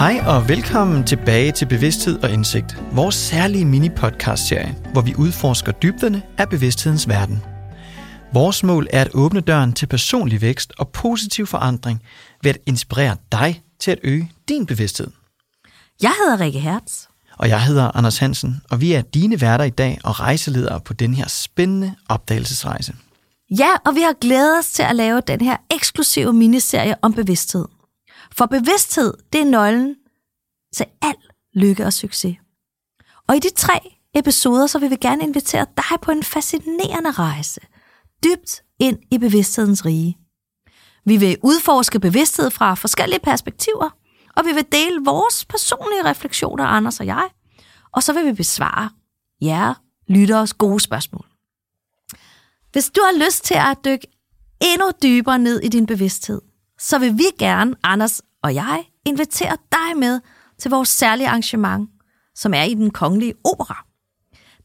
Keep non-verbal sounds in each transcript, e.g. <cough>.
Hej og velkommen tilbage til Bevidsthed og Indsigt, vores særlige mini-podcast-serie, hvor vi udforsker dybderne af bevidsthedens verden. Vores mål er at åbne døren til personlig vækst og positiv forandring ved at inspirere dig til at øge din bevidsthed. Jeg hedder Rikke Hertz. Og jeg hedder Anders Hansen, og vi er dine værter i dag og rejseledere på den her spændende opdagelsesrejse. Ja, og vi har glædet os til at lave den her eksklusive miniserie om bevidsthed. For bevidsthed, det er nøglen til al lykke og succes. Og i de tre episoder, så vil vi gerne invitere dig på en fascinerende rejse, dybt ind i bevidsthedens rige. Vi vil udforske bevidsthed fra forskellige perspektiver, og vi vil dele vores personlige refleksioner, Anders og jeg, og så vil vi besvare jer lytteres gode spørgsmål. Hvis du har lyst til at dykke endnu dybere ned i din bevidsthed, så vil vi gerne, Anders og jeg, invitere dig med til vores særlige arrangement, som er i den kongelige opera.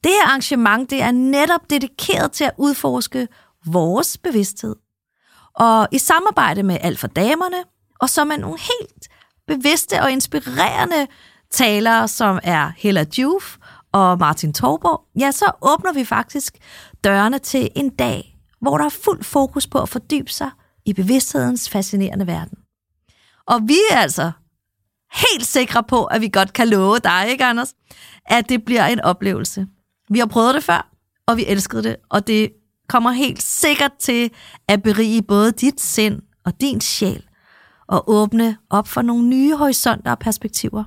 Det her arrangement det er netop dedikeret til at udforske vores bevidsthed. Og i samarbejde med Alt for Damerne, og som med nogle helt bevidste og inspirerende talere, som er Hella Juf og Martin Torborg, ja, så åbner vi faktisk dørene til en dag, hvor der er fuld fokus på at fordybe sig i bevidsthedens fascinerende verden. Og vi er altså helt sikre på, at vi godt kan love dig, ikke Anders, at det bliver en oplevelse. Vi har prøvet det før, og vi elskede det, og det kommer helt sikkert til at berige både dit sind og din sjæl, og åbne op for nogle nye horisonter og perspektiver,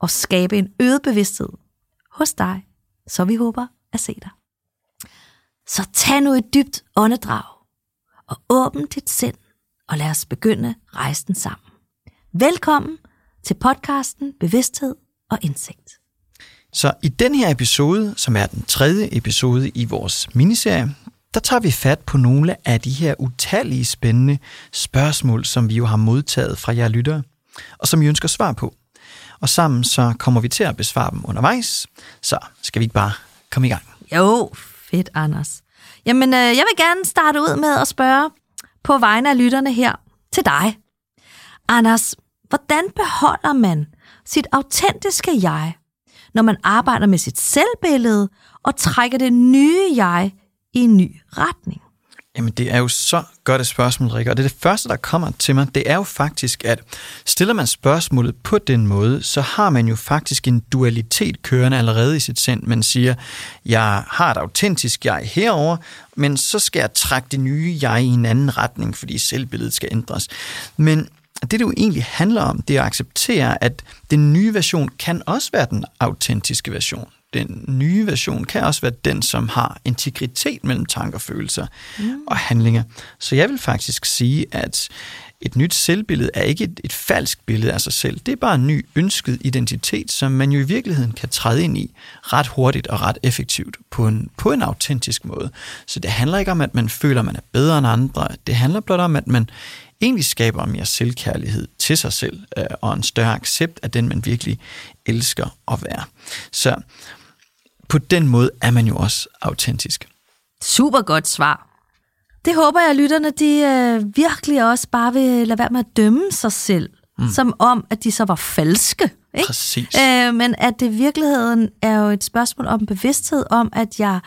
og skabe en øget bevidsthed hos dig, så vi håber at se dig. Så tag nu et dybt åndedrag, og åbn dit sind, og lad os begynde rejsen sammen. Velkommen til podcasten Bevidsthed og Indsigt. Så i den her episode, som er den tredje episode i vores miniserie, der tager vi fat på nogle af de her utallige spændende spørgsmål, som vi jo har modtaget fra jer lyttere, og som I ønsker svar på. Og sammen så kommer vi til at besvare dem undervejs, så skal vi ikke bare komme i gang. Jo, fedt, Anders. Jamen, øh, jeg vil gerne starte ud med at spørge på vegne af lytterne her til dig. Anders, hvordan beholder man sit autentiske jeg, når man arbejder med sit selvbillede og trækker det nye jeg i en ny retning? Jamen, det er jo så godt et spørgsmål, Rikke. Og det er det første, der kommer til mig. Det er jo faktisk, at stiller man spørgsmålet på den måde, så har man jo faktisk en dualitet kørende allerede i sit sind. Man siger, jeg har et autentisk jeg herover, men så skal jeg trække det nye jeg i en anden retning, fordi selvbilledet skal ændres. Men det, det jo egentlig handler om, det er at acceptere, at den nye version kan også være den autentiske version den nye version kan også være den, som har integritet mellem tanker, følelser mm. og handlinger. Så jeg vil faktisk sige, at et nyt selvbillede er ikke et, et falsk billede af sig selv. Det er bare en ny ønsket identitet, som man jo i virkeligheden kan træde ind i ret hurtigt og ret effektivt på en, på en autentisk måde. Så det handler ikke om, at man føler, at man er bedre end andre. Det handler blot om, at man egentlig skaber mere selvkærlighed til sig selv øh, og en større accept af den, man virkelig elsker at være. Så på den måde er man jo også autentisk. Super godt svar. Det håber jeg, at lytterne de, øh, virkelig også bare vil lade være med at dømme sig selv, mm. som om, at de så var falske. Ikke? Præcis. Øh, men at det i virkeligheden er jo et spørgsmål om bevidsthed, om at jeg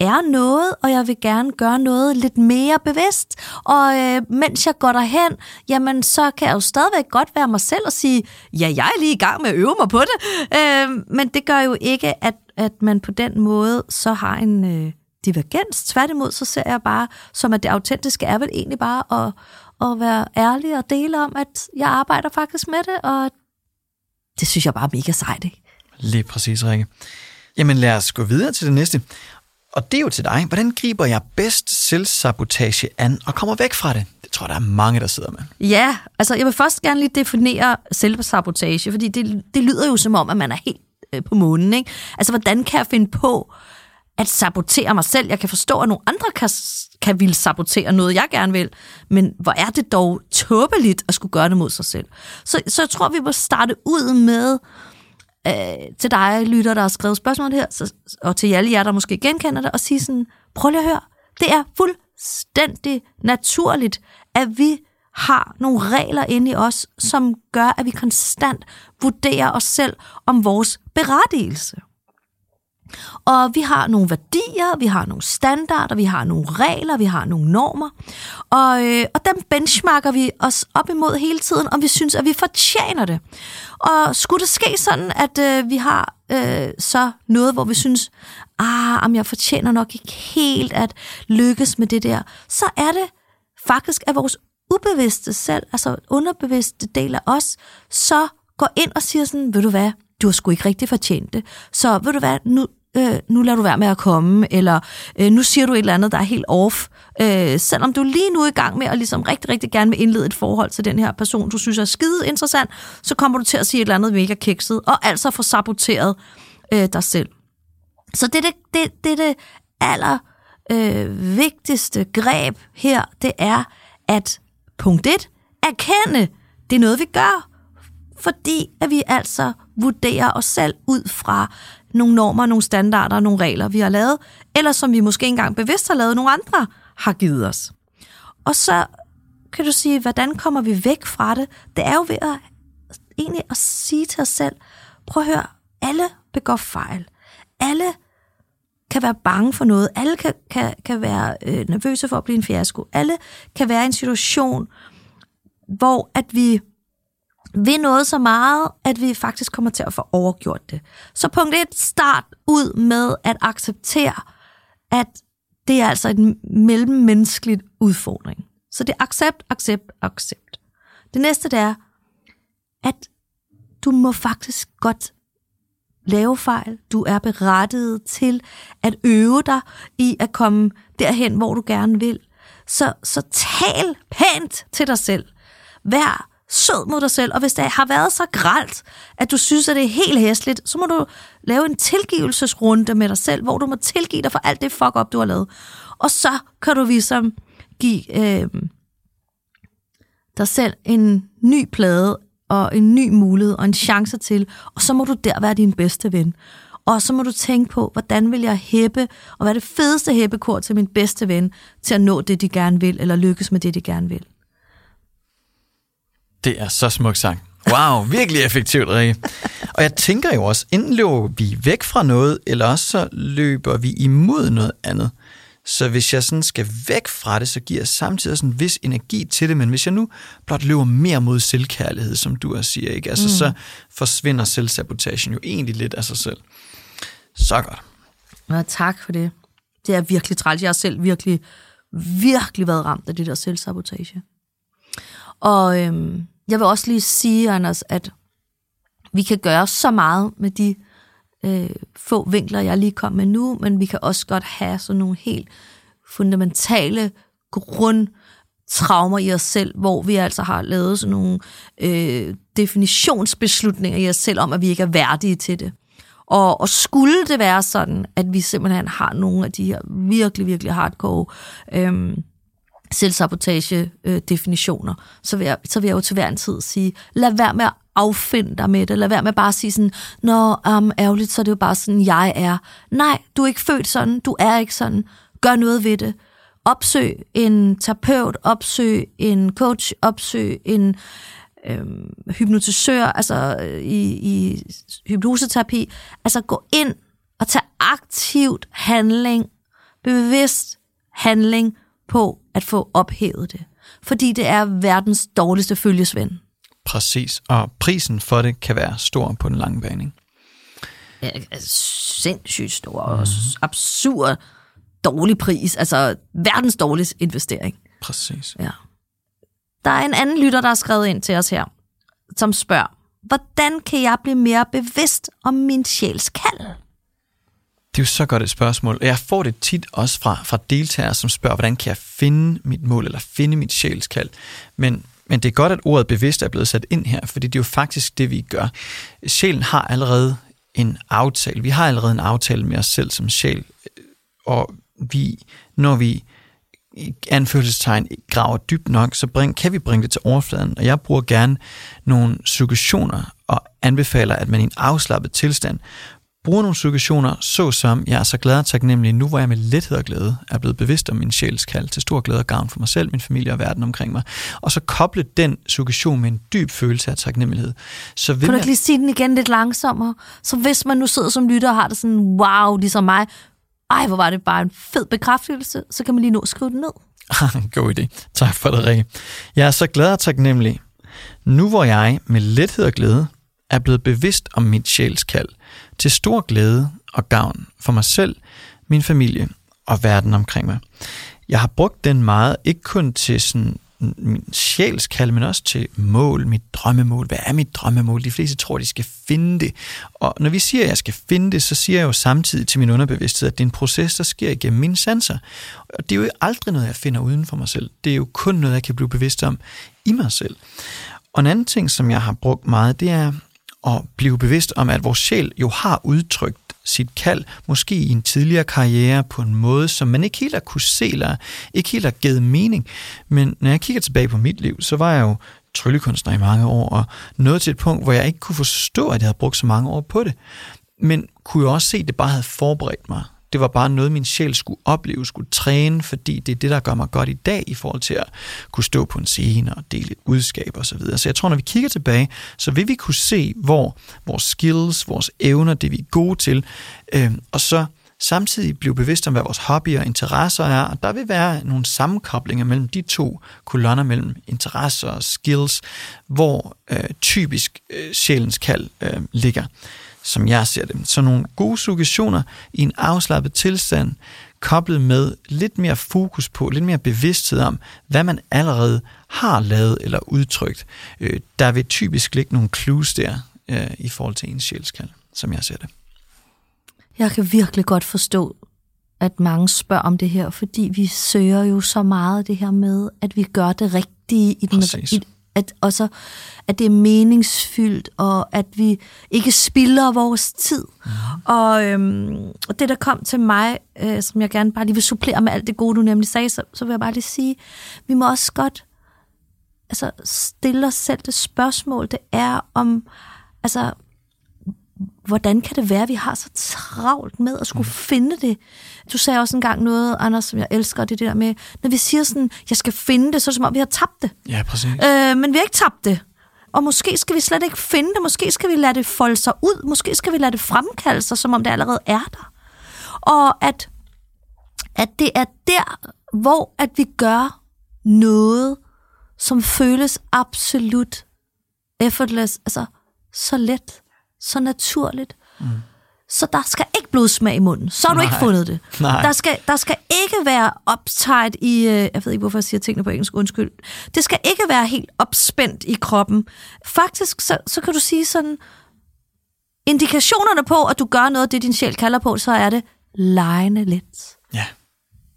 er noget, og jeg vil gerne gøre noget lidt mere bevidst. Og øh, mens jeg går derhen, jamen så kan jeg jo stadigvæk godt være mig selv og sige, ja, jeg er lige i gang med at øve mig på det. Øh, men det gør jo ikke, at, at man på den måde så har en øh, divergens. Tværtimod så ser jeg bare, som at det autentiske er vel egentlig bare at, at være ærlig og dele om, at jeg arbejder faktisk med det, og det synes jeg bare er mega sejt, ikke? Lige præcis, Rikke. Jamen lad os gå videre til det næste. Og det er jo til dig. Hvordan griber jeg bedst selvsabotage an og kommer væk fra det? Det tror jeg, der er mange, der sidder med. Ja, altså jeg vil først gerne lige definere selvsabotage, fordi det, det lyder jo som om, at man er helt Øh, på månen. Ikke? Altså hvordan kan jeg finde på at sabotere mig selv? Jeg kan forstå, at nogle andre kan, kan ville sabotere noget, jeg gerne vil, men hvor er det dog tåbeligt at skulle gøre det mod sig selv. Så, så jeg tror, vi må starte ud med øh, til dig, lytter, der har skrevet spørgsmålet her, så, og til alle jer, der måske genkender det, og sige sådan, prøv lige at høre, det er fuldstændig naturligt, at vi har nogle regler inde i os, som gør, at vi konstant vurderer os selv om vores berettigelse. Og vi har nogle værdier, vi har nogle standarder, vi har nogle regler, vi har nogle normer. Og, øh, og dem benchmarker vi os op imod hele tiden, om vi synes, at vi fortjener det. Og skulle det ske sådan, at øh, vi har øh, så noget, hvor vi synes, ah, om jeg fortjener nok ikke helt at lykkes med det der, så er det faktisk, at vores ubevidste selv, altså underbevidste del af os, så går ind og siger sådan, ved du hvad, du har sgu ikke rigtig fortjent det. Så ved du hvad, nu, øh, nu lader du være med at komme, eller øh, nu siger du et eller andet, der er helt off. Øh, selvom du lige nu er i gang med at ligesom rigtig, rigtig gerne vil indlede et forhold til den her person, du synes er skide interessant, så kommer du til at sige et eller andet mega kikset, og altså få saboteret øh, dig selv. Så det er det, det, det, det aller øh, vigtigste greb her, det er at punkt 1, erkende, det er noget, vi gør, fordi at vi altså vurderer os selv ud fra nogle normer, nogle standarder, nogle regler, vi har lavet, eller som vi måske engang bevidst har lavet, nogle andre har givet os. Og så kan du sige, hvordan kommer vi væk fra det? Det er jo ved at, egentlig at sige til os selv, prøv at høre, alle begår fejl. Alle kan være bange for noget. Alle kan, kan, kan være øh, nervøse for at blive en fiasko. Alle kan være i en situation, hvor at vi vil noget så meget, at vi faktisk kommer til at få overgjort det. Så punkt et, start ud med at acceptere, at det er altså en mellemmenneskeligt udfordring. Så det er accept, accept, accept. Det næste det er, at du må faktisk godt lave fejl. Du er berettiget til at øve dig i at komme derhen, hvor du gerne vil. Så, så tal pænt til dig selv. Vær sød mod dig selv, og hvis det har været så gralt, at du synes, at det er helt hæsligt, så må du lave en tilgivelsesrunde med dig selv, hvor du må tilgive dig for alt det fuck up, du har lavet. Og så kan du ligesom give øh, dig selv en ny plade og en ny mulighed og en chance til, og så må du der være din bedste ven. Og så må du tænke på, hvordan vil jeg hæppe, og hvad er det fedeste hæppekor til min bedste ven, til at nå det, de gerne vil, eller lykkes med det, de gerne vil. Det er så smukt sagt. Wow, <laughs> virkelig effektivt, Rikke. Og jeg tænker jo også, enten løber vi væk fra noget, eller også så løber vi imod noget andet. Så hvis jeg sådan skal væk fra det, så giver jeg samtidig sådan en vis energi til det. Men hvis jeg nu blot løber mere mod selvkærlighed, som du også siger, ikke? Altså, mm. så forsvinder selvsabotagen jo egentlig lidt af sig selv. Så godt. Ja, tak for det. Det er virkelig træls. Jeg har selv virkelig, virkelig været ramt af det der selvsabotage. Og øhm, jeg vil også lige sige, Anders, at vi kan gøre så meget med de øh, få vinkler, jeg lige kom med nu, men vi kan også godt have sådan nogle helt fundamentale grundtraumer i os selv, hvor vi altså har lavet sådan nogle øh, definitionsbeslutninger i os selv om, at vi ikke er værdige til det. Og, og skulle det være sådan, at vi simpelthen har nogle af de her virkelig, virkelig hardcore øh, selvsabotage-definitioner, øh, så, vil jeg, så vil jeg jo til hver en tid sige, lad være med at affinde dig med det. Lad være med bare at sige sådan, nå, um, ærgerligt, så er det jo bare sådan, jeg er. Nej, du er ikke født sådan, du er ikke sådan. Gør noget ved det. Opsøg en terapeut, opsøg en coach, opsøg en øhm, hypnotisør, altså øh, i, i hypnoseterapi. Altså gå ind og tage aktivt handling, bevidst handling på at få ophævet det. Fordi det er verdens dårligste følgesvend. Præcis, og prisen for det kan være stor på den lange bane. Ja, sindssygt stor og mm. absurd dårlig pris. Altså verdens dårligste investering. Præcis. Ja. Der er en anden lytter, der har skrevet ind til os her, som spørger, hvordan kan jeg blive mere bevidst om min sjæls kald? Det er jo så godt et spørgsmål. Jeg får det tit også fra, fra deltagere, som spørger, hvordan kan jeg finde mit mål, eller finde mit sjælskald. Men, men det er godt, at ordet bevidst er blevet sat ind her, fordi det er jo faktisk det, vi gør. Sjælen har allerede en aftale. Vi har allerede en aftale med os selv som sjæl, og vi, når vi anførselstegn graver dybt nok, så bring, kan vi bringe det til overfladen. Og jeg bruger gerne nogle suggestioner og anbefaler, at man i en afslappet tilstand bruger nogle situationer, såsom jeg er så glad og taknemmelig nu, hvor jeg med lethed og glæde er blevet bevidst om min sjæls kald til stor glæde og gavn for mig selv, min familie og verden omkring mig. Og så koble den situation med en dyb følelse af taknemmelighed. Så vil kan du ikke lige sige den igen lidt langsommere? Så hvis man nu sidder som lytter og har det sådan, wow, ligesom mig, ej, hvor var det bare en fed bekræftelse, så kan man lige nå at skrive den ned. <laughs> God idé. Tak for det, Rikke. Jeg er så glad og taknemmelig. Nu hvor jeg med lethed og glæde er blevet bevidst om mit sjælskald, til stor glæde og gavn for mig selv, min familie og verden omkring mig. Jeg har brugt den meget, ikke kun til sådan min sjælskald, men også til mål, mit drømmemål. Hvad er mit drømmemål? De fleste tror, de skal finde det. Og når vi siger, at jeg skal finde det, så siger jeg jo samtidig til min underbevidsthed, at det er en proces, der sker igennem mine sanser. Og det er jo aldrig noget, jeg finder uden for mig selv. Det er jo kun noget, jeg kan blive bevidst om i mig selv. Og en anden ting, som jeg har brugt meget, det er at blive bevidst om, at vores sjæl jo har udtrykt sit kald, måske i en tidligere karriere på en måde, som man ikke helt har kunne se, eller ikke helt har givet mening. Men når jeg kigger tilbage på mit liv, så var jeg jo tryllekunstner i mange år, og nåede til et punkt, hvor jeg ikke kunne forstå, at jeg havde brugt så mange år på det. Men kunne jo også se, at det bare havde forberedt mig det var bare noget, min sjæl skulle opleve, skulle træne, fordi det er det, der gør mig godt i dag i forhold til at kunne stå på en scene og dele et budskab osv. Så, videre. så jeg tror, når vi kigger tilbage, så vil vi kunne se, hvor vores skills, vores evner, det vi er gode til, øh, og så samtidig blive bevidst om, hvad vores hobbyer og interesser er, og der vil være nogle sammenkoblinger mellem de to kolonner, mellem interesser og skills, hvor øh, typisk øh, sjælens kald øh, ligger som jeg ser det. Så nogle gode suggestioner i en afslappet tilstand, koblet med lidt mere fokus på, lidt mere bevidsthed om, hvad man allerede har lavet eller udtrykt. Øh, der vil typisk ligge nogle clues der øh, i forhold til en sjælskald, som jeg ser det. Jeg kan virkelig godt forstå, at mange spørger om det her, fordi vi søger jo så meget det her med, at vi gør det rigtige i den, i, at, og så, at det er meningsfyldt, og at vi ikke spilder vores tid. Mm. Og, øhm, og det, der kom til mig, øh, som jeg gerne bare lige vil supplere med alt det gode, du nemlig sagde, så, så vil jeg bare lige sige, vi må også godt altså, stille os selv det spørgsmål, det er om, altså, hvordan kan det være, at vi har så travlt med at skulle mm. finde det? Du sagde også engang noget, Anders, som jeg elsker, det, der med, når vi siger sådan, jeg skal finde det, så er det som om, vi har tabt det. Ja, præcis. Øh, men vi har ikke tabt det. Og måske skal vi slet ikke finde det, måske skal vi lade det folde sig ud, måske skal vi lade det fremkalde sig, som om det allerede er der. Og at, at det er der, hvor at vi gør noget, som føles absolut effortless, altså så let så naturligt. Mm. Så der skal ikke blodsmag i munden. Så har du Nej. ikke fundet det. Nej. Der skal, der skal ikke være uptight i... Øh, jeg ved ikke, hvorfor jeg siger tingene på engelsk. Undskyld. Det skal ikke være helt opspændt i kroppen. Faktisk, så, så kan du sige sådan... Indikationerne på, at du gør noget, det din sjæl kalder på, så er det lejende let. Ja.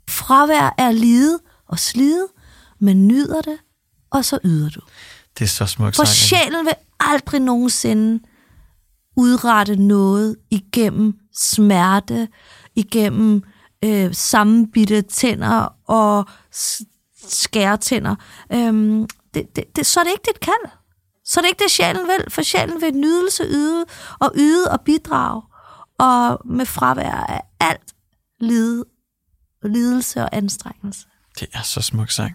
Fravær er lide og slide, men nyder det, og så yder du. Det er så smukt For sjælen vil aldrig nogensinde udrette noget igennem smerte, igennem øh, sammenbitte tænder og skærtænder. Øhm, det, det, det, så er det ikke dit kald. Så er det ikke det, sjælen vil, for sjælen vil nydelse yde og yde og bidrage, og med fravær af alt lide, lidelse og anstrengelse. Det er så smukt sagt.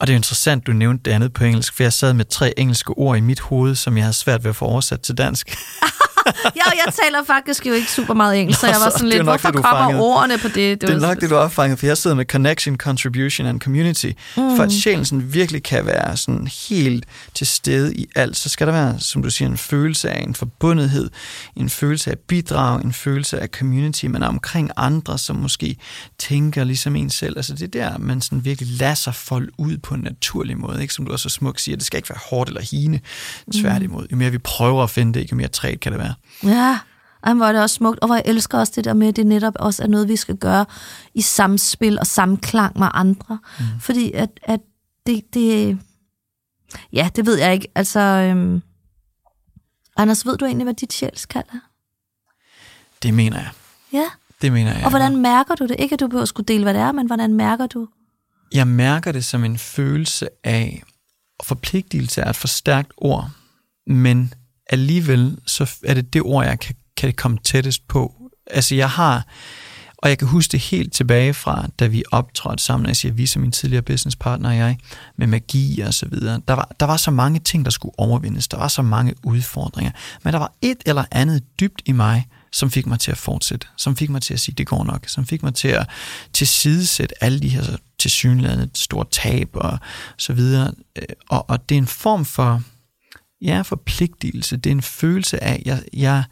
Og det er interessant, du nævnte det andet på engelsk, for jeg sad med tre engelske ord i mit hoved, som jeg havde svært ved at få oversat til dansk. <laughs> ja, jeg taler faktisk jo ikke super meget engelsk, så jeg var sådan lidt, hvorfor det, kommer fanget. ordene på det? Det, det er nok det, du har fanget, for jeg sidder med connection, contribution and community. Mm. For at sjælen sådan virkelig kan være sådan helt til stede i alt, så skal der være, som du siger, en følelse af en forbundethed, en følelse af bidrag, en følelse af community, man er omkring andre, som måske tænker ligesom en selv. Altså det er der, man sådan virkelig lader sig folde ud på en naturlig måde, ikke? som du også så smukt siger, det skal ikke være hårdt eller hine, tværtimod. Jo mere vi prøver at finde det, jo mere træt kan det være. Ja, og hvor er det også smukt, og hvor jeg elsker også det der med, at det netop også er noget, vi skal gøre i samspil og samklang med andre. Mm. Fordi at, at det, det, ja, det ved jeg ikke. Altså, øhm, Anders, ved du egentlig, hvad dit sjælskald er? Det mener jeg. Ja. Det mener jeg. Og hvordan mærker du det? Ikke at du behøver at skulle dele, hvad det er, men hvordan mærker du? Jeg mærker det som en følelse af, forpligtelse er et for stærkt ord, men alligevel så er det det ord, jeg kan kan komme tættest på. Altså jeg har, og jeg kan huske det helt tilbage fra, da vi optrådte sammen, altså jeg siger vi som min tidligere businesspartner og jeg, med magi og så videre. Der var, der var så mange ting, der skulle overvindes. Der var så mange udfordringer. Men der var et eller andet dybt i mig, som fik mig til at fortsætte, som fik mig til at sige, det går nok, som fik mig til at tilsidesætte alle de her tilsyneladende store tab og så videre. Øh, og, og det er en form for ja, forpligtelse, det er en følelse af, jeg, jeg,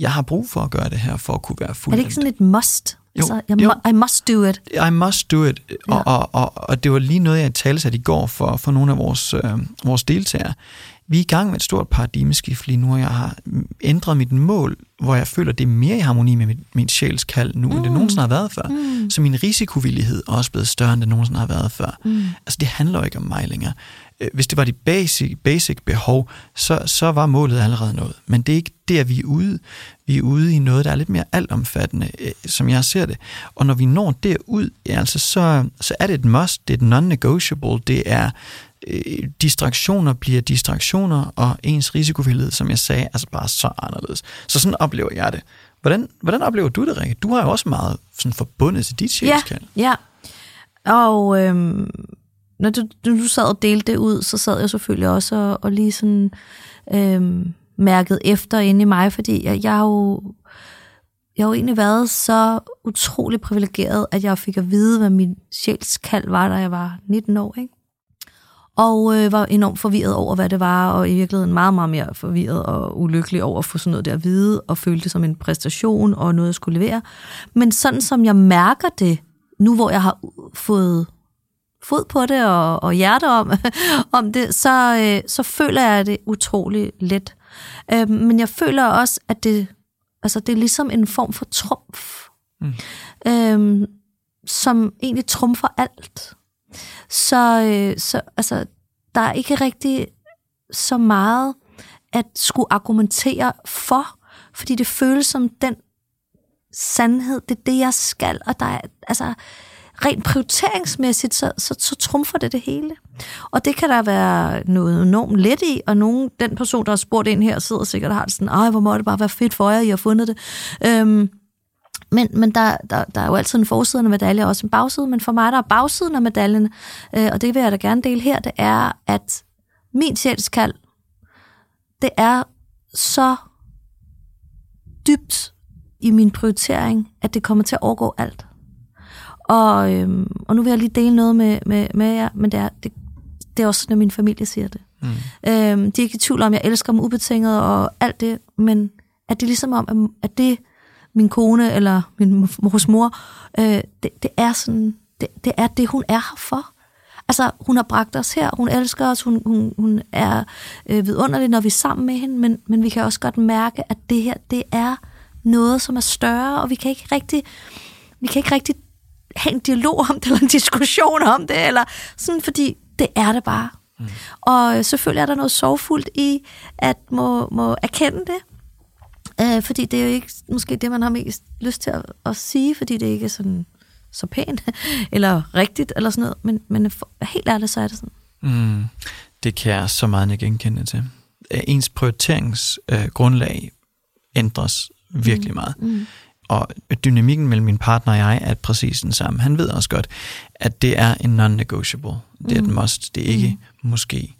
jeg har brug for at gøre det her, for at kunne være fuldt. Er det ikke sådan et must? Jo, altså, jeg jo. I must do it. I must do it. Ja. Og, og, og, og det var lige noget, jeg talte i går for, for nogle af vores, øh, vores deltagere. Vi er i gang med et stort paradigmeskift lige nu, og jeg har ændret mit mål, hvor jeg føler, det er mere i harmoni med mit, mit sjælskald nu, mm. end det mm. nogensinde har været før. Mm. Så min risikovillighed er også blevet større, end det nogensinde har været før. Mm. Altså, det handler jo ikke om mig længere. Øh, hvis det var de basic, basic behov, så, så var målet allerede noget. Men det er ikke der, vi er ude. Vi er ude i noget, der er lidt mere altomfattende, øh, som jeg ser det. Og når vi når derud, ja, altså, så, så er det et must, det er et non-negotiable, det er øh, distraktioner bliver distraktioner, og ens risikovillighed, som jeg sagde, altså bare så anderledes. Så sådan oplever jeg det. Hvordan, hvordan oplever du det, Rikke? Du har jo også meget sådan forbundet til dit sjælskald. Ja, ja. Og øhm, når du, når du sad og delte det ud, så sad jeg selvfølgelig også og, og lige sådan øhm, mærket efter inde i mig, fordi jeg, jeg har jo jeg har jo egentlig været så utrolig privilegeret, at jeg fik at vide, hvad min sjælskald var, da jeg var 19 år. Ikke? Og øh, var enormt forvirret over, hvad det var, og i virkeligheden meget, meget mere forvirret og ulykkelig over at få sådan noget der at vide, og følte det som en præstation og noget, jeg skulle levere. Men sådan som jeg mærker det, nu hvor jeg har fået fod på det og, og hjerte om, <laughs> om det, så, øh, så føler jeg det utrolig let. Øh, men jeg føler også, at det, altså, det er ligesom en form for trumf, mm. øh, som egentlig trumfer alt. Så, øh, så altså, der er ikke rigtig så meget at skulle argumentere for, fordi det føles som den sandhed, det er det, jeg skal, og der er, altså, rent prioriteringsmæssigt, så, så, så trumfer det det hele. Og det kan der være noget enormt let i, og nogen, den person, der har spurgt ind her, sidder sikkert og har det sådan, ej, hvor må det bare være fedt for jer, I har fundet det. Øhm, men, men der, der, der er jo altid en forside af medalje, og også en bagside, men for mig der er bagsiden af medaljen, øh, og det vil jeg da gerne dele her, det er, at min sjælskald, det er så dybt i min prioritering, at det kommer til at overgå alt. Og, øhm, og nu vil jeg lige dele noget med, med, med jer, men det er, det, det er også sådan, at min familie siger det. Mm. Øhm, de er ikke i tvivl om, at jeg elsker dem ubetinget og alt det, men at det er ligesom om, at det min kone eller min mors mor, øh, det, det er sådan, det, det er det, hun er her for. Altså, hun har bragt os her, hun elsker os, hun, hun, hun er øh, vidunderlig, når vi er sammen med hende, men, men vi kan også godt mærke, at det her, det er noget, som er større, og vi kan ikke rigtig, vi kan ikke rigtig have en dialog om det, <laughs> eller en diskussion om det, eller sådan, fordi det er det bare. Mm. Og selvfølgelig er der noget sorgfuldt i at må, må erkende det, Øh, fordi det er jo ikke måske det, man har mest lyst til at, at sige, fordi det ikke er sådan så pænt, <laughs> eller rigtigt, eller sådan noget. Men, men for, helt ærligt, så er det sådan. Mm, det kan jeg så meget ikke genkende til. Ens prioriteringsgrundlag øh, ændres virkelig mm. meget. Mm. Og dynamikken mellem min partner og jeg er præcis den samme. Han ved også godt, at det er en non-negotiable. Det er mm. et must. Det er ikke mm. måske.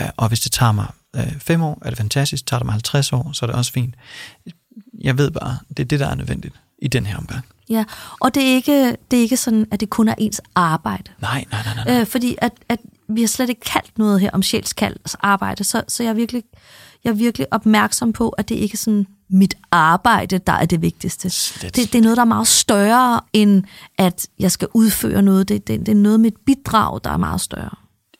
Øh, og hvis det tager mig øh, fem år, er det fantastisk. Tager det mig 50 år, så er det også fint. Jeg ved bare, det er det, der er nødvendigt i den her omgang. Ja, og det er ikke, det er ikke sådan, at det kun er ens arbejde. Nej, nej, nej. nej. Øh, fordi at, at vi har slet ikke kaldt noget her om sjælskalds arbejde, så, så jeg, er virkelig, jeg er virkelig opmærksom på, at det ikke er sådan mit arbejde, der er det vigtigste. Det, det er noget, der er meget større, end at jeg skal udføre noget. Det, det, det er noget med et bidrag, der er meget større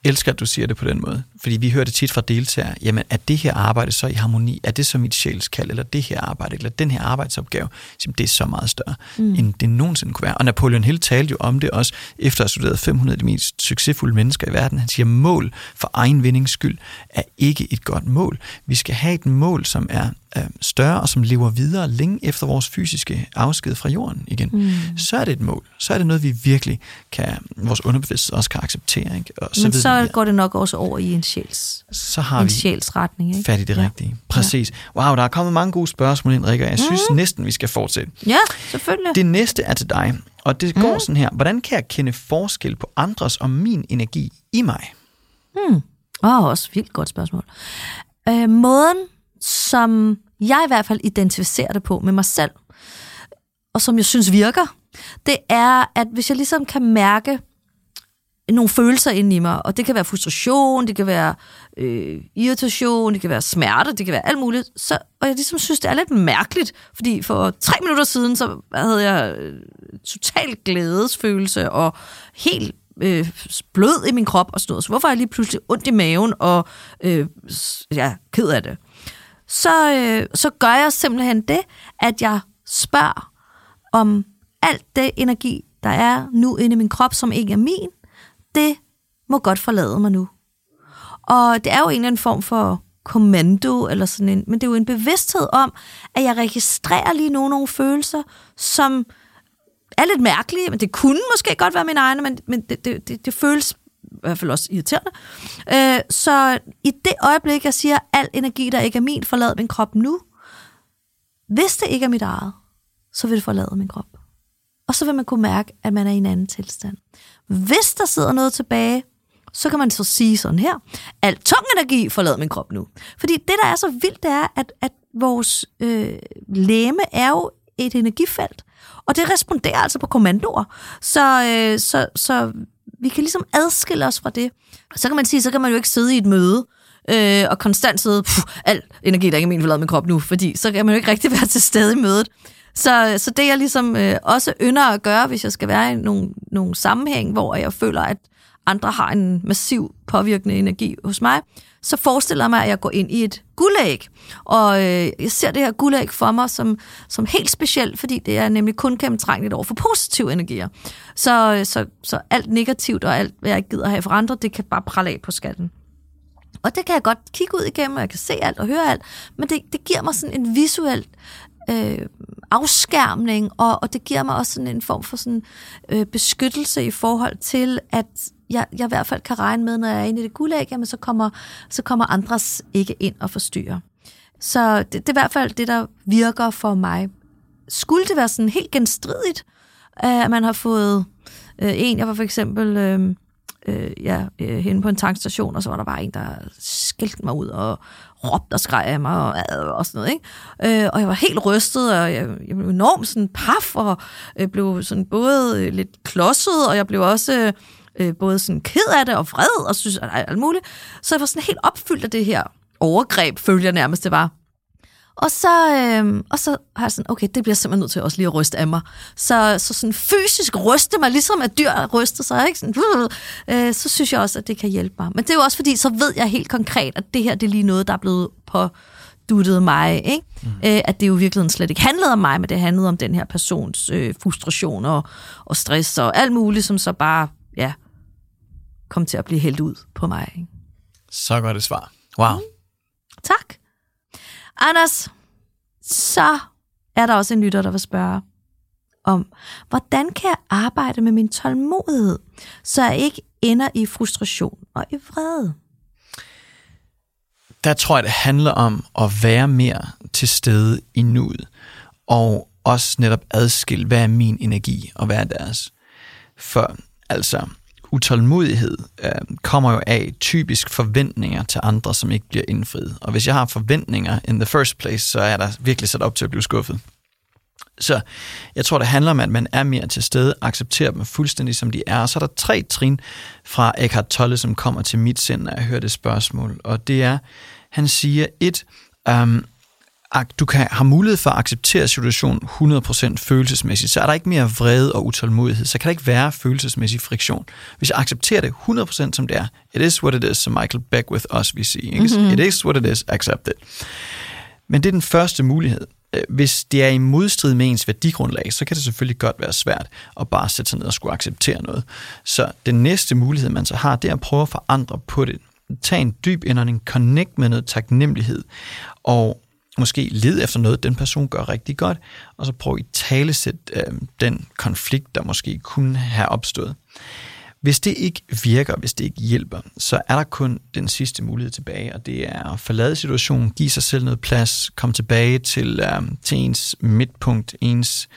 elsker, at du siger det på den måde. Fordi vi hører det tit fra deltagere, jamen er det her arbejde så i harmoni? Er det så mit sjælskald, eller det her arbejde, eller den her arbejdsopgave? Jamen, det er så meget større, mm. end det nogensinde kunne være. Og Napoleon Hill talte jo om det også, efter at have studeret 500 af de mest succesfulde mennesker i verden. Han siger, mål for egen vindings skyld er ikke et godt mål. Vi skal have et mål, som er øh, større og som lever videre længe efter vores fysiske afsked fra jorden igen, mm. så er det et mål. Så er det noget, vi virkelig kan, vores underbevidsthed også kan acceptere. Ikke? Og så Men så går det nok også over i en sjæls, Så har en vi sjælsretning. Ikke? fat i det Ja. rigtige. Præcis. Wow, der er kommet mange gode spørgsmål ind, Rikke, og jeg synes Mhm. næsten, vi skal fortsætte. Ja, selvfølgelig. Det næste er til dig, og det går Mhm. sådan her. Hvordan kan jeg kende forskel på andres og min energi i mig? Åh, oh, også vildt godt spørgsmål. Øh, måden, som jeg i hvert fald identificerer det på med mig selv, og som jeg synes virker, det er, at hvis jeg ligesom kan mærke nogle følelser ind i mig, og det kan være frustration, det kan være øh, irritation, det kan være smerte, det kan være alt muligt, så, og jeg ligesom synes, det er lidt mærkeligt, fordi for tre minutter siden, så havde jeg øh, total glædesfølelse og helt øh, blød i min krop og sådan noget. Så hvorfor er jeg lige pludselig ondt i maven og øh, ja, ked af det? Så, øh, så gør jeg simpelthen det, at jeg spørger om alt det energi, der er nu inde i min krop, som ikke er min, det må godt forlade mig nu. Og det er jo en eller anden form for kommando, eller sådan en, men det er jo en bevidsthed om, at jeg registrerer lige nu nogle følelser, som er lidt mærkelige, men det kunne måske godt være mine egne, men, men det, det, det, det føles i hvert fald også irriterende. Øh, så i det øjeblik, jeg siger, al energi, der ikke er min, forlad min krop nu, hvis det ikke er mit eget, så vil det forlade min krop. Og så vil man kunne mærke, at man er i en anden tilstand. Hvis der sidder noget tilbage, så kan man så sige sådan her, al tung energi forlader min krop nu. Fordi det, der er så vildt, det er, at, at vores øh, læme er jo et energifelt, og det responderer altså på kommandoer. Så, øh, så, så vi kan ligesom adskille os fra det. Så kan man sige, så kan man jo ikke sidde i et møde, øh, og konstant sidde, puh, al energi, der ikke er min, forlader min krop nu, fordi så kan man jo ikke rigtig være til stede i mødet. Så, så det jeg ligesom øh, også ynder at gøre, hvis jeg skal være i nogle, nogle sammenhæng, hvor jeg føler, at andre har en massiv påvirkende energi hos mig, så forestiller jeg mig, at jeg går ind i et guldæg. Og øh, jeg ser det her guldæg for mig som, som helt specielt, fordi det er nemlig kun gennemtrængeligt over for positive energier. Så, øh, så, så alt negativt og alt, hvad jeg ikke gider have for andre, det kan bare prale af på skatten. Og det kan jeg godt kigge ud igennem, og jeg kan se alt og høre alt, men det, det giver mig sådan en visuel øh, afskærmning, og, og det giver mig også sådan en form for sådan, øh, beskyttelse i forhold til, at jeg, jeg i hvert fald kan regne med, når jeg er inde i det guldæg, jamen så kommer, så kommer andres ikke ind og forstyrrer. Så det, det er i hvert fald det, der virker for mig. Skulle det være sådan helt genstridigt, øh, at man har fået øh, en, jeg var for eksempel... Øh, øh, ja, øh, henne på en tankstation, og så var der bare en, der skældte mig ud og råbte og skreg af mig og, og sådan noget. Ikke? Øh, og jeg var helt rystet, og jeg, jeg blev enormt sådan paf, og øh, blev sådan både øh, lidt klodset, og jeg blev også øh, både sådan ked af det og vred, og synes, at alt muligt. Så jeg var sådan helt opfyldt af det her overgreb, følger jeg nærmest det var. Og så, øh, og så har jeg sådan, okay, det bliver jeg simpelthen nødt til også lige at ryste af mig. Så, så sådan fysisk ryste mig, ligesom at dyr ryster sig, ikke? Sådan, <laughs> øh, så synes jeg også, at det kan hjælpe mig. Men det er jo også fordi, så ved jeg helt konkret, at det her det er lige noget, der er blevet på duttet mig, ikke? Mm. Øh, at det jo i virkeligheden slet ikke handlede om mig, men det handlede om den her persons øh, frustration og, og stress og alt muligt, som så bare, ja, kom til at blive hældt ud på mig. Ikke? Så godt et svar. Wow. Tak. Anders, så er der også en lytter, der vil spørge om, hvordan kan jeg arbejde med min tålmodighed, så jeg ikke ender i frustration og i vrede? Der tror jeg, det handler om at være mere til stede i nuet, og også netop adskille, hvad er min energi, og hvad er deres. For altså, utålmodighed øh, kommer jo af typisk forventninger til andre, som ikke bliver indfriet. Og hvis jeg har forventninger in the first place, så er der virkelig sat op til at blive skuffet. Så jeg tror, det handler om, at man er mere til stede, accepterer dem fuldstændig, som de er. Og så er der tre trin fra Eckhart Tolle, som kommer til mit sind, når jeg hører det spørgsmål. Og det er, han siger, et, um, du kan have mulighed for at acceptere situationen 100% følelsesmæssigt, så er der ikke mere vrede og utålmodighed, så kan der ikke være følelsesmæssig friktion. Hvis jeg accepterer det 100% som det er, it is what it is, som Michael Beckwith også vil sige. Ikke? Mm-hmm. It is what it is, accept it. Men det er den første mulighed. Hvis det er i modstrid med ens værdigrundlag, så kan det selvfølgelig godt være svært at bare sætte sig ned og skulle acceptere noget. Så den næste mulighed, man så har, det er at prøve at forandre på det. Tag en dyb indånding, connect med noget taknemmelighed, og måske led efter noget, den person gør rigtig godt, og så prøv at talesætte øh, den konflikt, der måske kunne have opstået. Hvis det ikke virker, hvis det ikke hjælper, så er der kun den sidste mulighed tilbage, og det er at forlade situationen, give sig selv noget plads, komme tilbage til, øh, til ens midtpunkt, ens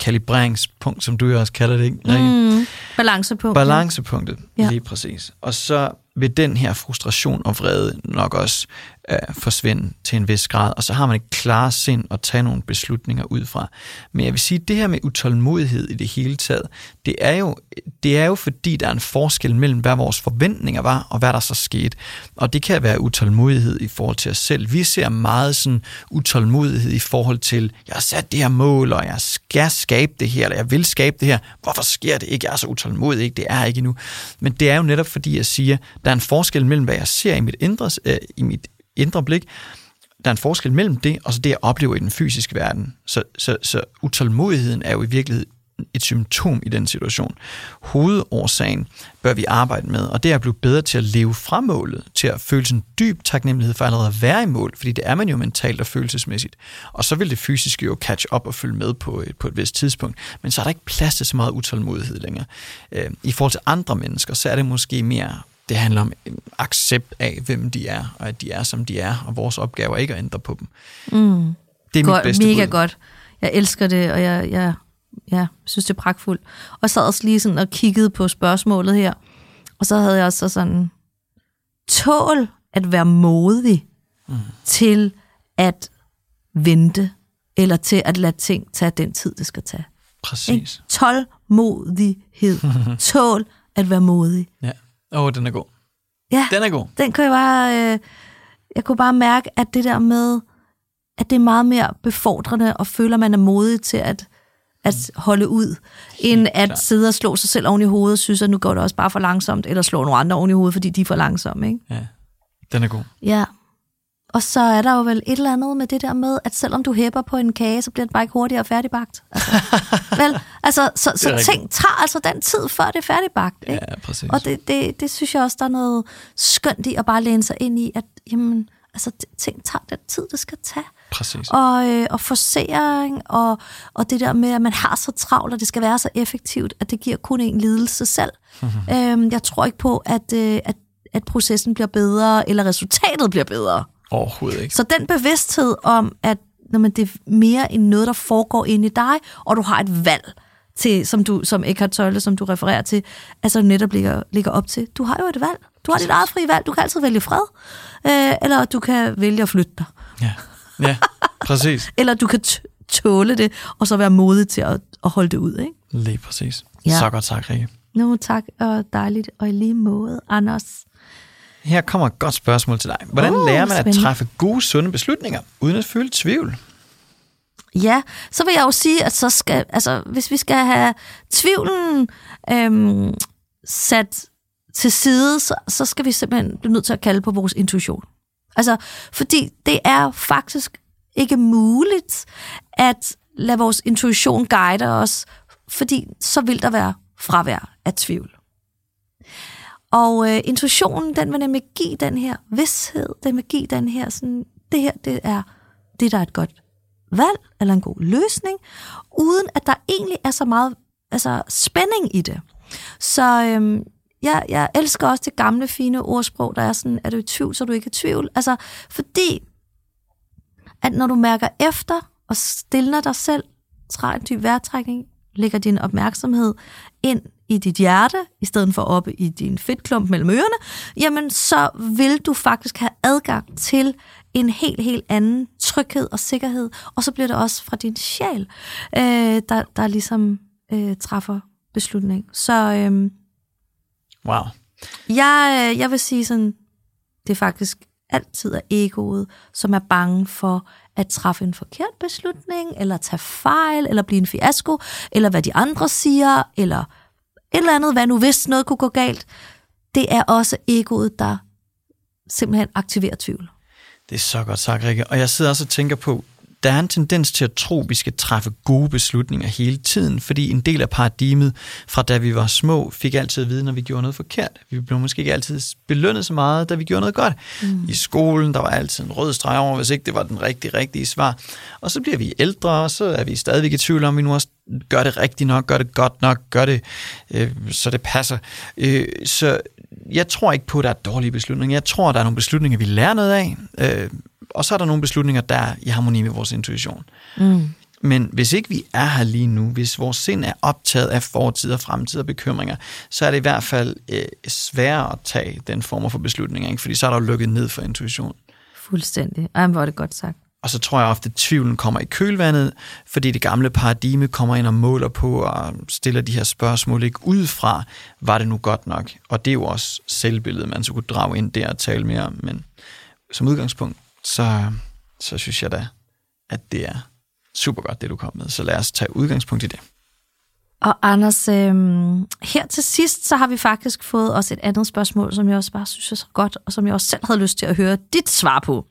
kalibreringspunkt, som du jo også kalder det, ikke? Mm, balancepunkt. Balancepunktet, ja. lige præcis. Og så vil den her frustration og vrede nok også øh, forsvinde til en vis grad, og så har man et klare sind at tage nogle beslutninger ud fra. Men jeg vil sige, at det her med utålmodighed i det hele taget, det er, jo, det er jo fordi, der er en forskel mellem, hvad vores forventninger var, og hvad der så skete. Og det kan være utålmodighed i forhold til os selv. Vi ser meget sådan utålmodighed i forhold til, jeg har sat det her mål, og jeg skal skabe det her, eller jeg vil skabe det her. Hvorfor sker det ikke? Jeg er så utålmodig, ikke? Det er ikke endnu. Men det er jo netop fordi, jeg siger, der er en forskel mellem, hvad jeg ser i mit indre, øh, i mit indre blik, der er en forskel mellem det, og så det, jeg oplever i den fysiske verden. Så, så, så utålmodigheden er jo i virkeligheden et symptom i den situation. Hovedårsagen bør vi arbejde med, og det er at blive bedre til at leve fra målet, til at føle en dyb taknemmelighed for allerede at være i mål, fordi det er man jo mentalt og følelsesmæssigt. Og så vil det fysiske jo catch up og følge med på et, på et vist tidspunkt, men så er der ikke plads til så meget utålmodighed længere. Øh, I forhold til andre mennesker, så er det måske mere det handler om accept af, hvem de er, og at de er, som de er, og vores opgave er ikke at ændre på dem. Mm. Det er godt, mit bedste Mega bud. godt. Jeg elsker det, og jeg, jeg, jeg synes, det er pragtfuldt. Og sad også lige sådan og kiggede på spørgsmålet her, og så havde jeg også sådan, tål at være modig mm. til at vente, eller til at lade ting tage den tid, det skal tage. Præcis. Tålmodighed. <laughs> Tål at være modig. Ja. Åh, oh, den er god. Ja, den er god. Den kunne jeg bare... Øh, jeg kunne bare mærke, at det der med, at det er meget mere befordrende, og føler, man er modig til at, at holde ud, end at klar. sidde og slå sig selv oven i hovedet, og synes, at nu går det også bare for langsomt, eller slå nogle andre oven i hovedet, fordi de er for langsomme. Ikke? Ja, den er god. Ja. Og så er der jo vel et eller andet med det der med, at selvom du hæpper på en kage, så bliver den bare ikke hurtigere færdigbagt. Altså, <laughs> vel, altså, så, så ting tager altså den tid, før det er færdigbagt. Ikke? Ja, præcis. Og det, det, det synes jeg også, der er noget skønt i at bare læne sig ind i, at jamen, altså, ting tager den tid, det skal tage. Præcis. Og, øh, og forsering, og, og det der med, at man har så travlt, og det skal være så effektivt, at det giver kun en lidelse selv. Mm-hmm. Øhm, jeg tror ikke på, at, øh, at, at processen bliver bedre, eller resultatet bliver bedre. Overhovedet ikke. Så den bevidsthed om, at når man, det er mere end noget, der foregår inde i dig, og du har et valg, til, som, du, som Eckhart Tolle, som du refererer til, altså netop ligger, ligger op til. Du har jo et valg. Du har dit eget frie valg. Du kan altid vælge fred, øh, eller du kan vælge at flytte dig. Ja, ja præcis. <laughs> eller du kan tåle det, og så være modig til at, at holde det ud. Ikke? Lige præcis. Ja. Så godt sagt, Rikke. Nu tak, og dejligt, og i lige måde, Anders. Her kommer et godt spørgsmål til dig. Hvordan oh, lærer man spændende. at træffe gode, sunde beslutninger, uden at føle tvivl? Ja, så vil jeg jo sige, at så skal, altså, hvis vi skal have tvivlen øhm, sat til side, så, så skal vi simpelthen blive nødt til at kalde på vores intuition. Altså, fordi det er faktisk ikke muligt at lade vores intuition guide os, fordi så vil der være fravær af tvivl. Og øh, intuitionen, den vil nemlig give den her vidshed, den vil give den her sådan, det her, det er det, der er et godt valg, eller en god løsning, uden at der egentlig er så meget altså, spænding i det. Så øhm, jeg, jeg elsker også det gamle, fine ordsprog, der er sådan, er du i tvivl, så er du ikke i tvivl. Altså, fordi, at når du mærker efter, og stiller dig selv, træder en dyb vejrtrækning, lægger din opmærksomhed ind i dit hjerte, i stedet for oppe i din fedtklump mellem ørerne, jamen så vil du faktisk have adgang til en helt, helt anden tryghed og sikkerhed, og så bliver det også fra din sjæl, øh, der, der ligesom øh, træffer beslutning. Så øh, wow. Jeg, øh, jeg vil sige sådan, det er faktisk altid er egoet, som er bange for at træffe en forkert beslutning, eller tage fejl, eller blive en fiasko, eller hvad de andre siger, eller et eller andet, hvad nu hvis noget kunne gå galt. Det er også egoet, der simpelthen aktiverer tvivl. Det er så godt sagt, Rikke. Og jeg sidder også og tænker på, der er en tendens til at tro, at vi skal træffe gode beslutninger hele tiden, fordi en del af paradigmet fra da vi var små, fik altid at vide, når vi gjorde noget forkert. Vi blev måske ikke altid belønnet så meget, da vi gjorde noget godt. Mm. I skolen, der var altid en rød streg over, hvis ikke det var den rigtige, rigtige svar. Og så bliver vi ældre, og så er vi stadigvæk i tvivl om, vi nu også gør det rigtigt nok, gør det godt nok, gør det, øh, så det passer. Øh, så jeg tror ikke på, at der er dårlige beslutninger. Jeg tror, at der er nogle beslutninger, vi lærer noget af, øh, og så er der nogle beslutninger, der er i harmoni med vores intuition. Mm. Men hvis ikke vi er her lige nu, hvis vores sind er optaget af fortid og fremtid og bekymringer, så er det i hvert fald øh, sværere at tage den form for beslutninger, ikke? fordi så er der jo lukket ned for intuition. Fuldstændig. Ej, hvor er det godt sagt. Og så tror jeg ofte, at tvivlen kommer i kølvandet, fordi det gamle paradigme kommer ind og måler på og stiller de her spørgsmål ikke ud fra, var det nu godt nok? Og det er jo også selvbilledet, man så kunne drage ind der og tale mere om. Men som udgangspunkt, så, så synes jeg da, at det er super godt, det du kom med. Så lad os tage udgangspunkt i det. Og Anders, øh, her til sidst, så har vi faktisk fået også et andet spørgsmål, som jeg også bare synes er så godt, og som jeg også selv havde lyst til at høre dit svar på.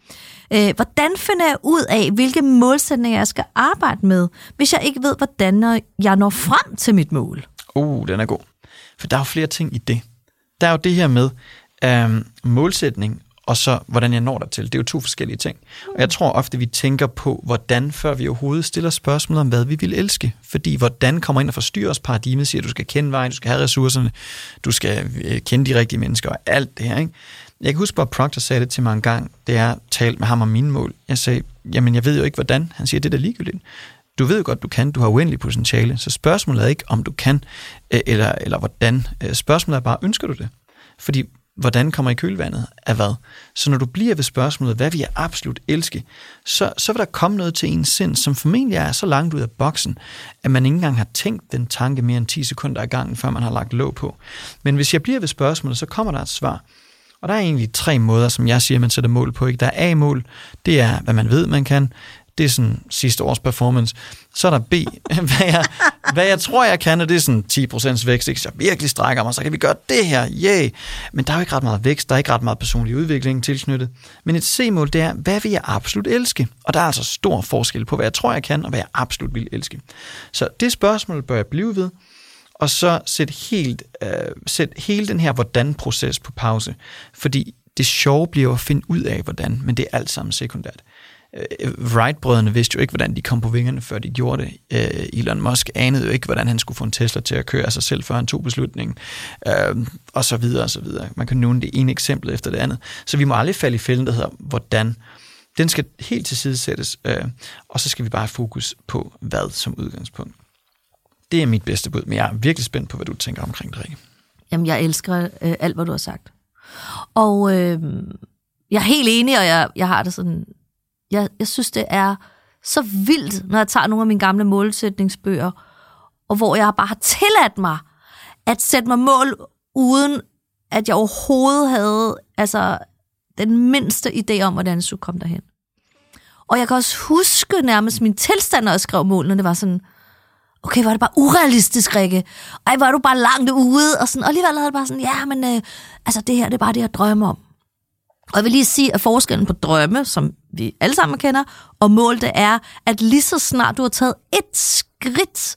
Øh, hvordan finder jeg ud af, hvilke målsætninger jeg skal arbejde med, hvis jeg ikke ved, hvordan jeg når frem til mit mål? Uh, den er god. For der er jo flere ting i det. Der er jo det her med øh, målsætning og så hvordan jeg når der til. Det er jo to forskellige ting. Og jeg tror ofte, vi tænker på, hvordan før vi overhovedet stiller spørgsmål om, hvad vi vil elske. Fordi hvordan kommer ind og forstyrrer os paradigmet, siger, at du skal kende vejen, du skal have ressourcerne, du skal øh, kende de rigtige mennesker og alt det her. Ikke? Jeg kan huske, Bob Proctor sagde det til mig en gang, det er talt med ham om mine mål. Jeg sagde, jamen jeg ved jo ikke hvordan. Han siger, det er da ligegyldigt. Du ved jo godt, du kan. Du har uendelig potentiale. Så spørgsmålet er ikke, om du kan, øh, eller, eller hvordan. Øh, spørgsmålet er bare, ønsker du det? Fordi hvordan kommer i kølvandet af hvad. Så når du bliver ved spørgsmålet, hvad vi jeg absolut elske, så, så vil der komme noget til ens sind, som formentlig er så langt ud af boksen, at man ikke engang har tænkt den tanke mere end 10 sekunder ad gangen, før man har lagt låg på. Men hvis jeg bliver ved spørgsmålet, så kommer der et svar. Og der er egentlig tre måder, som jeg siger, man sætter mål på. Ikke? Der er A-mål, det er, hvad man ved, man kan. Det er sådan sidste års performance. Så er der B, <laughs> hvad jeg, hvad jeg tror, jeg kan, og det er sådan 10% vækst. Ikke? Så jeg virkelig strækker mig, så kan vi gøre det her. Yeah. Men der er jo ikke ret meget vækst, der er ikke ret meget personlig udvikling tilknyttet. Men et C-mål, det er, hvad vil jeg absolut elske? Og der er altså stor forskel på, hvad jeg tror, jeg kan, og hvad jeg absolut vil elske. Så det spørgsmål bør jeg blive ved, og så sæt, helt, øh, sæt hele den her hvordan-proces på pause. Fordi det sjove bliver at finde ud af, hvordan, men det er alt sammen sekundært. Øh, Wright-brødrene vidste jo ikke, hvordan de kom på vingerne, før de gjorde det. Øh, Elon Musk anede jo ikke, hvordan han skulle få en Tesla til at køre af sig selv, før han tog beslutningen, øh, og så videre, og så videre. Man kan nævne det ene eksempel efter det andet. Så vi må aldrig falde i fælden, der hedder, hvordan. Den skal helt til side sættes, øh, og så skal vi bare have fokus på hvad som udgangspunkt. Det er mit bedste bud, men jeg er virkelig spændt på, hvad du tænker omkring det, Rikke. Jamen, jeg elsker øh, alt, hvad du har sagt. Og øh, jeg er helt enig, og jeg, jeg har det sådan, jeg, jeg synes, det er så vildt, når jeg tager nogle af mine gamle målsætningsbøger, og hvor jeg bare har tilladt mig at sætte mig mål, uden at jeg overhovedet havde altså, den mindste idé om, hvordan jeg skulle komme derhen. Og jeg kan også huske nærmest min tilstand, når jeg skrev målene. Det var sådan, okay, var det bare urealistisk, Rikke. Ej, var du bare langt ude. Og, sådan, og alligevel havde det bare sådan, ja, men øh, altså, det her, det er bare det, jeg drømmer om. Og jeg vil lige sige, at forskellen på drømme, som vi alle sammen kender, og mål, det er, at lige så snart du har taget et skridt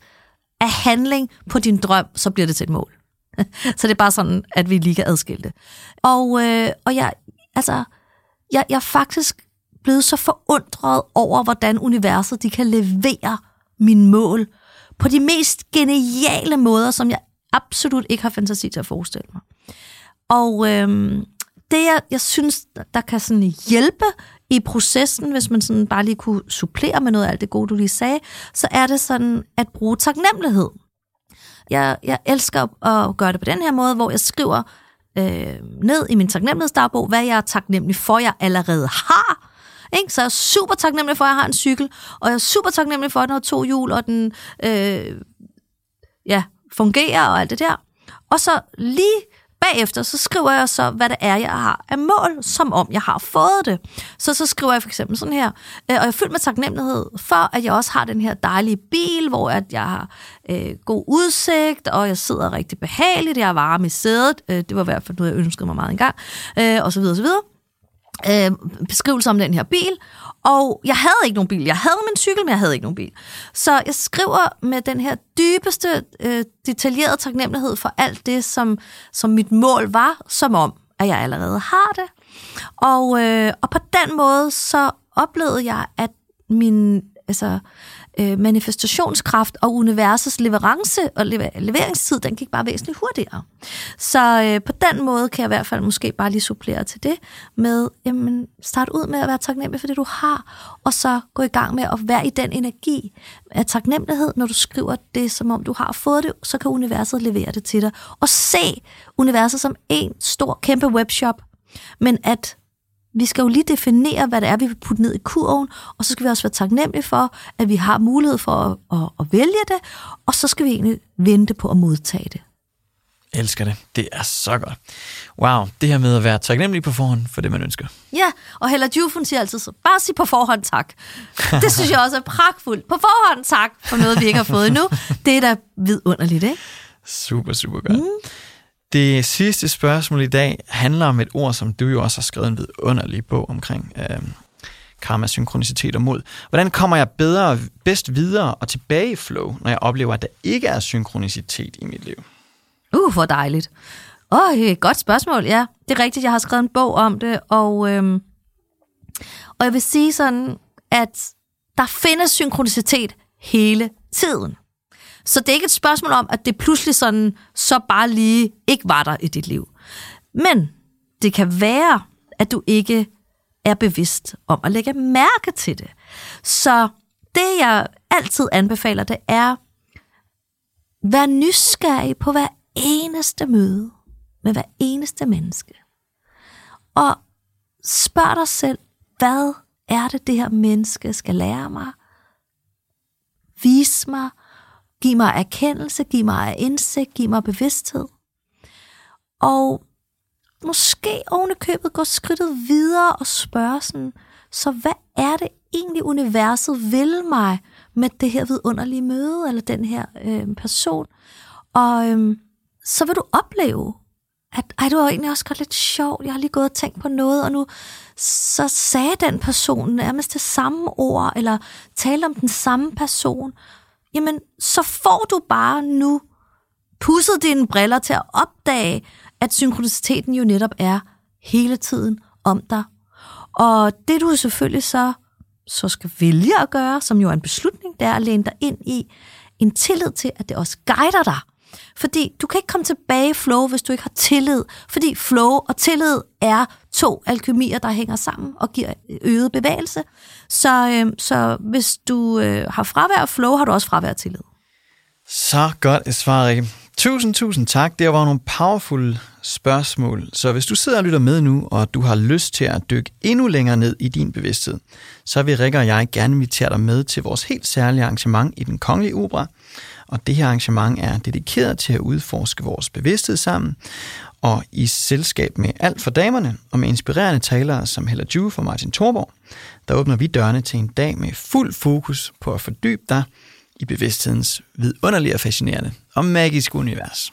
af handling på din drøm, så bliver det til et mål. <laughs> så det er bare sådan, at vi lige kan adskille det. Og, øh, og jeg, altså, jeg, jeg er faktisk blevet så forundret over, hvordan universet de kan levere mine mål på de mest geniale måder, som jeg absolut ikke har fantasi til at forestille mig. Og øhm, det, jeg, jeg synes, der kan sådan hjælpe i processen, hvis man sådan bare lige kunne supplere med noget af alt det gode, du lige sagde, så er det sådan at bruge taknemmelighed. Jeg, jeg elsker at gøre det på den her måde, hvor jeg skriver øh, ned i min taknemmelighedsdagbog, hvad jeg er taknemmelig for, jeg allerede har. Ikke? Så jeg er super taknemmelig for, at jeg har en cykel, og jeg er super taknemmelig for, at den har to hjul, og den øh, ja, fungerer og alt det der. Og så lige Bagefter så skriver jeg så, hvad det er, jeg har af mål, som om jeg har fået det. Så så skriver jeg for eksempel sådan her, øh, og jeg er fyldt med taknemmelighed for, at jeg også har den her dejlige bil, hvor at jeg har øh, god udsigt, og jeg sidder rigtig behageligt, jeg er varme i sædet, øh, det var i hvert fald noget, jeg ønskede mig meget engang, øh, og så videre, og så videre. Øh, beskrivelse om den her bil, og jeg havde ikke nogen bil. Jeg havde min cykel, men jeg havde ikke nogen bil. Så jeg skriver med den her dybeste, øh, detaljerede taknemmelighed for alt det, som, som mit mål var, som om, at jeg allerede har det. Og, øh, og på den måde, så oplevede jeg, at min altså, øh, manifestationskraft og universets leverance og lever- leveringstid, den gik bare væsentligt hurtigere. Så øh, på den måde kan jeg i hvert fald måske bare lige supplere til det med, jamen, start ud med at være taknemmelig for det, du har, og så gå i gang med at være i den energi af taknemmelighed, når du skriver det, som om du har fået det, så kan universet levere det til dig. Og se universet som en stor, kæmpe webshop, men at vi skal jo lige definere, hvad det er, vi vil putte ned i kurven, og så skal vi også være taknemmelige for, at vi har mulighed for at, at, at vælge det, og så skal vi egentlig vente på at modtage det. Elsker det. Det er så godt. Wow, det her med at være taknemmelig på forhånd for det, man ønsker. Ja, og Hella Juf, hun siger altid så, bare sig på forhånd tak. Det synes jeg også er pragtfuldt. På forhånd tak for noget, vi ikke har fået endnu. Det er da vidunderligt, ikke? Super, super godt. Mm. Det sidste spørgsmål i dag handler om et ord, som du jo også har skrevet en vidunderlig bog omkring. Øh, karma, synkronicitet og mod. Hvordan kommer jeg bedre, bedst videre og tilbage i flow, når jeg oplever, at der ikke er synkronicitet i mit liv? Uh, hvor dejligt. Åh, oh, godt spørgsmål, ja. Det er rigtigt, jeg har skrevet en bog om det, og, øhm, og jeg vil sige sådan, at der findes synkronicitet hele tiden. Så det er ikke et spørgsmål om, at det pludselig sådan, så bare lige ikke var der i dit liv. Men det kan være, at du ikke er bevidst om at lægge mærke til det. Så det, jeg altid anbefaler, det er, vær nysgerrig på hver eneste møde med hver eneste menneske. Og spørg dig selv, hvad er det, det her menneske skal lære mig? Vis mig, giv mig erkendelse, giv mig indsigt, giv mig bevidsthed. Og måske ovenikøbet gå skridtet videre og spørge sådan, så hvad er det egentlig universet vil mig med det her vidunderlige møde, eller den her øh, person? Og øh, så vil du opleve, at ej, det var egentlig også godt lidt sjovt, jeg har lige gået og tænkt på noget, og nu så sagde den person nærmest det samme ord, eller talte om den samme person, jamen så får du bare nu pusset dine briller til at opdage, at synkroniciteten jo netop er hele tiden om dig. Og det du selvfølgelig så, så skal vælge at gøre, som jo er en beslutning, det er at læne dig ind i en tillid til, at det også guider dig. Fordi du kan ikke komme tilbage i flow, hvis du ikke har tillid. Fordi flow og tillid er to alkymier, der hænger sammen og giver øget bevægelse. Så, øh, så hvis du øh, har fravær af flow, har du også fravær af tillid. Så godt et svar, Rikke. Tusind, tusind tak. Det var nogle powerful spørgsmål. Så hvis du sidder og lytter med nu, og du har lyst til at dykke endnu længere ned i din bevidsthed, så vil Rikke og jeg gerne invitere dig med til vores helt særlige arrangement i den kongelige opera. Og det her arrangement er dedikeret til at udforske vores bevidsthed sammen, og i selskab med alt for damerne, og med inspirerende talere som Hella Ju og Martin Thorborg, der åbner vi dørene til en dag med fuld fokus på at fordybe dig i bevidsthedens vidunderlige og fascinerende og magiske univers.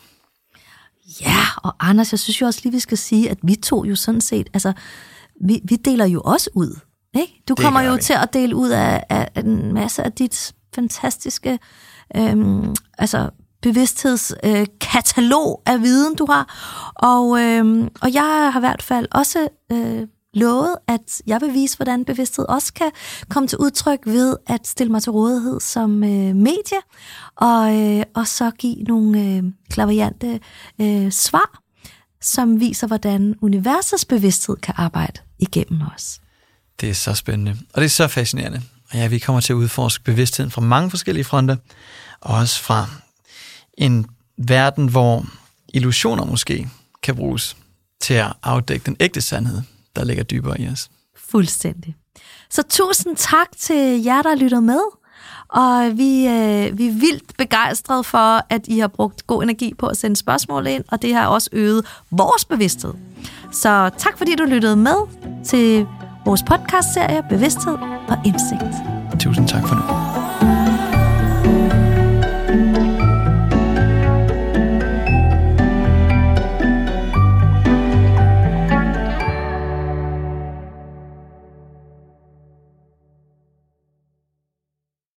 Ja, og Anders, jeg synes jo også lige, vi skal sige, at vi to jo sådan set, altså, vi, vi deler jo også ud. Ikke? Du Det kommer jo vi. til at dele ud af, af en masse af dit fantastiske øhm, altså bevidsthedskatalog øh, katalog af viden, du har. Og, øhm, og jeg har i hvert fald også øh, lovet, at jeg vil vise, hvordan bevidsthed også kan komme til udtryk ved at stille mig til rådighed som øh, medie, og, øh, og så give nogle øh, klaverjante øh, svar, som viser, hvordan universets bevidsthed kan arbejde igennem os. Det er så spændende, og det er så fascinerende. Og ja, vi kommer til at udforske bevidstheden fra mange forskellige fronter, og også fra en verden, hvor illusioner måske kan bruges til at afdække den ægte sandhed, der ligger dybere i os. Fuldstændig. Så tusind tak til jer, der lytter med. Og vi, øh, vi er vildt begejstrede for, at I har brugt god energi på at sende spørgsmål ind, og det har også øget vores bevidsthed. Så tak fordi du lyttede med til vores podcastserie Bevidsthed og Indsigt. Tusind tak for nu.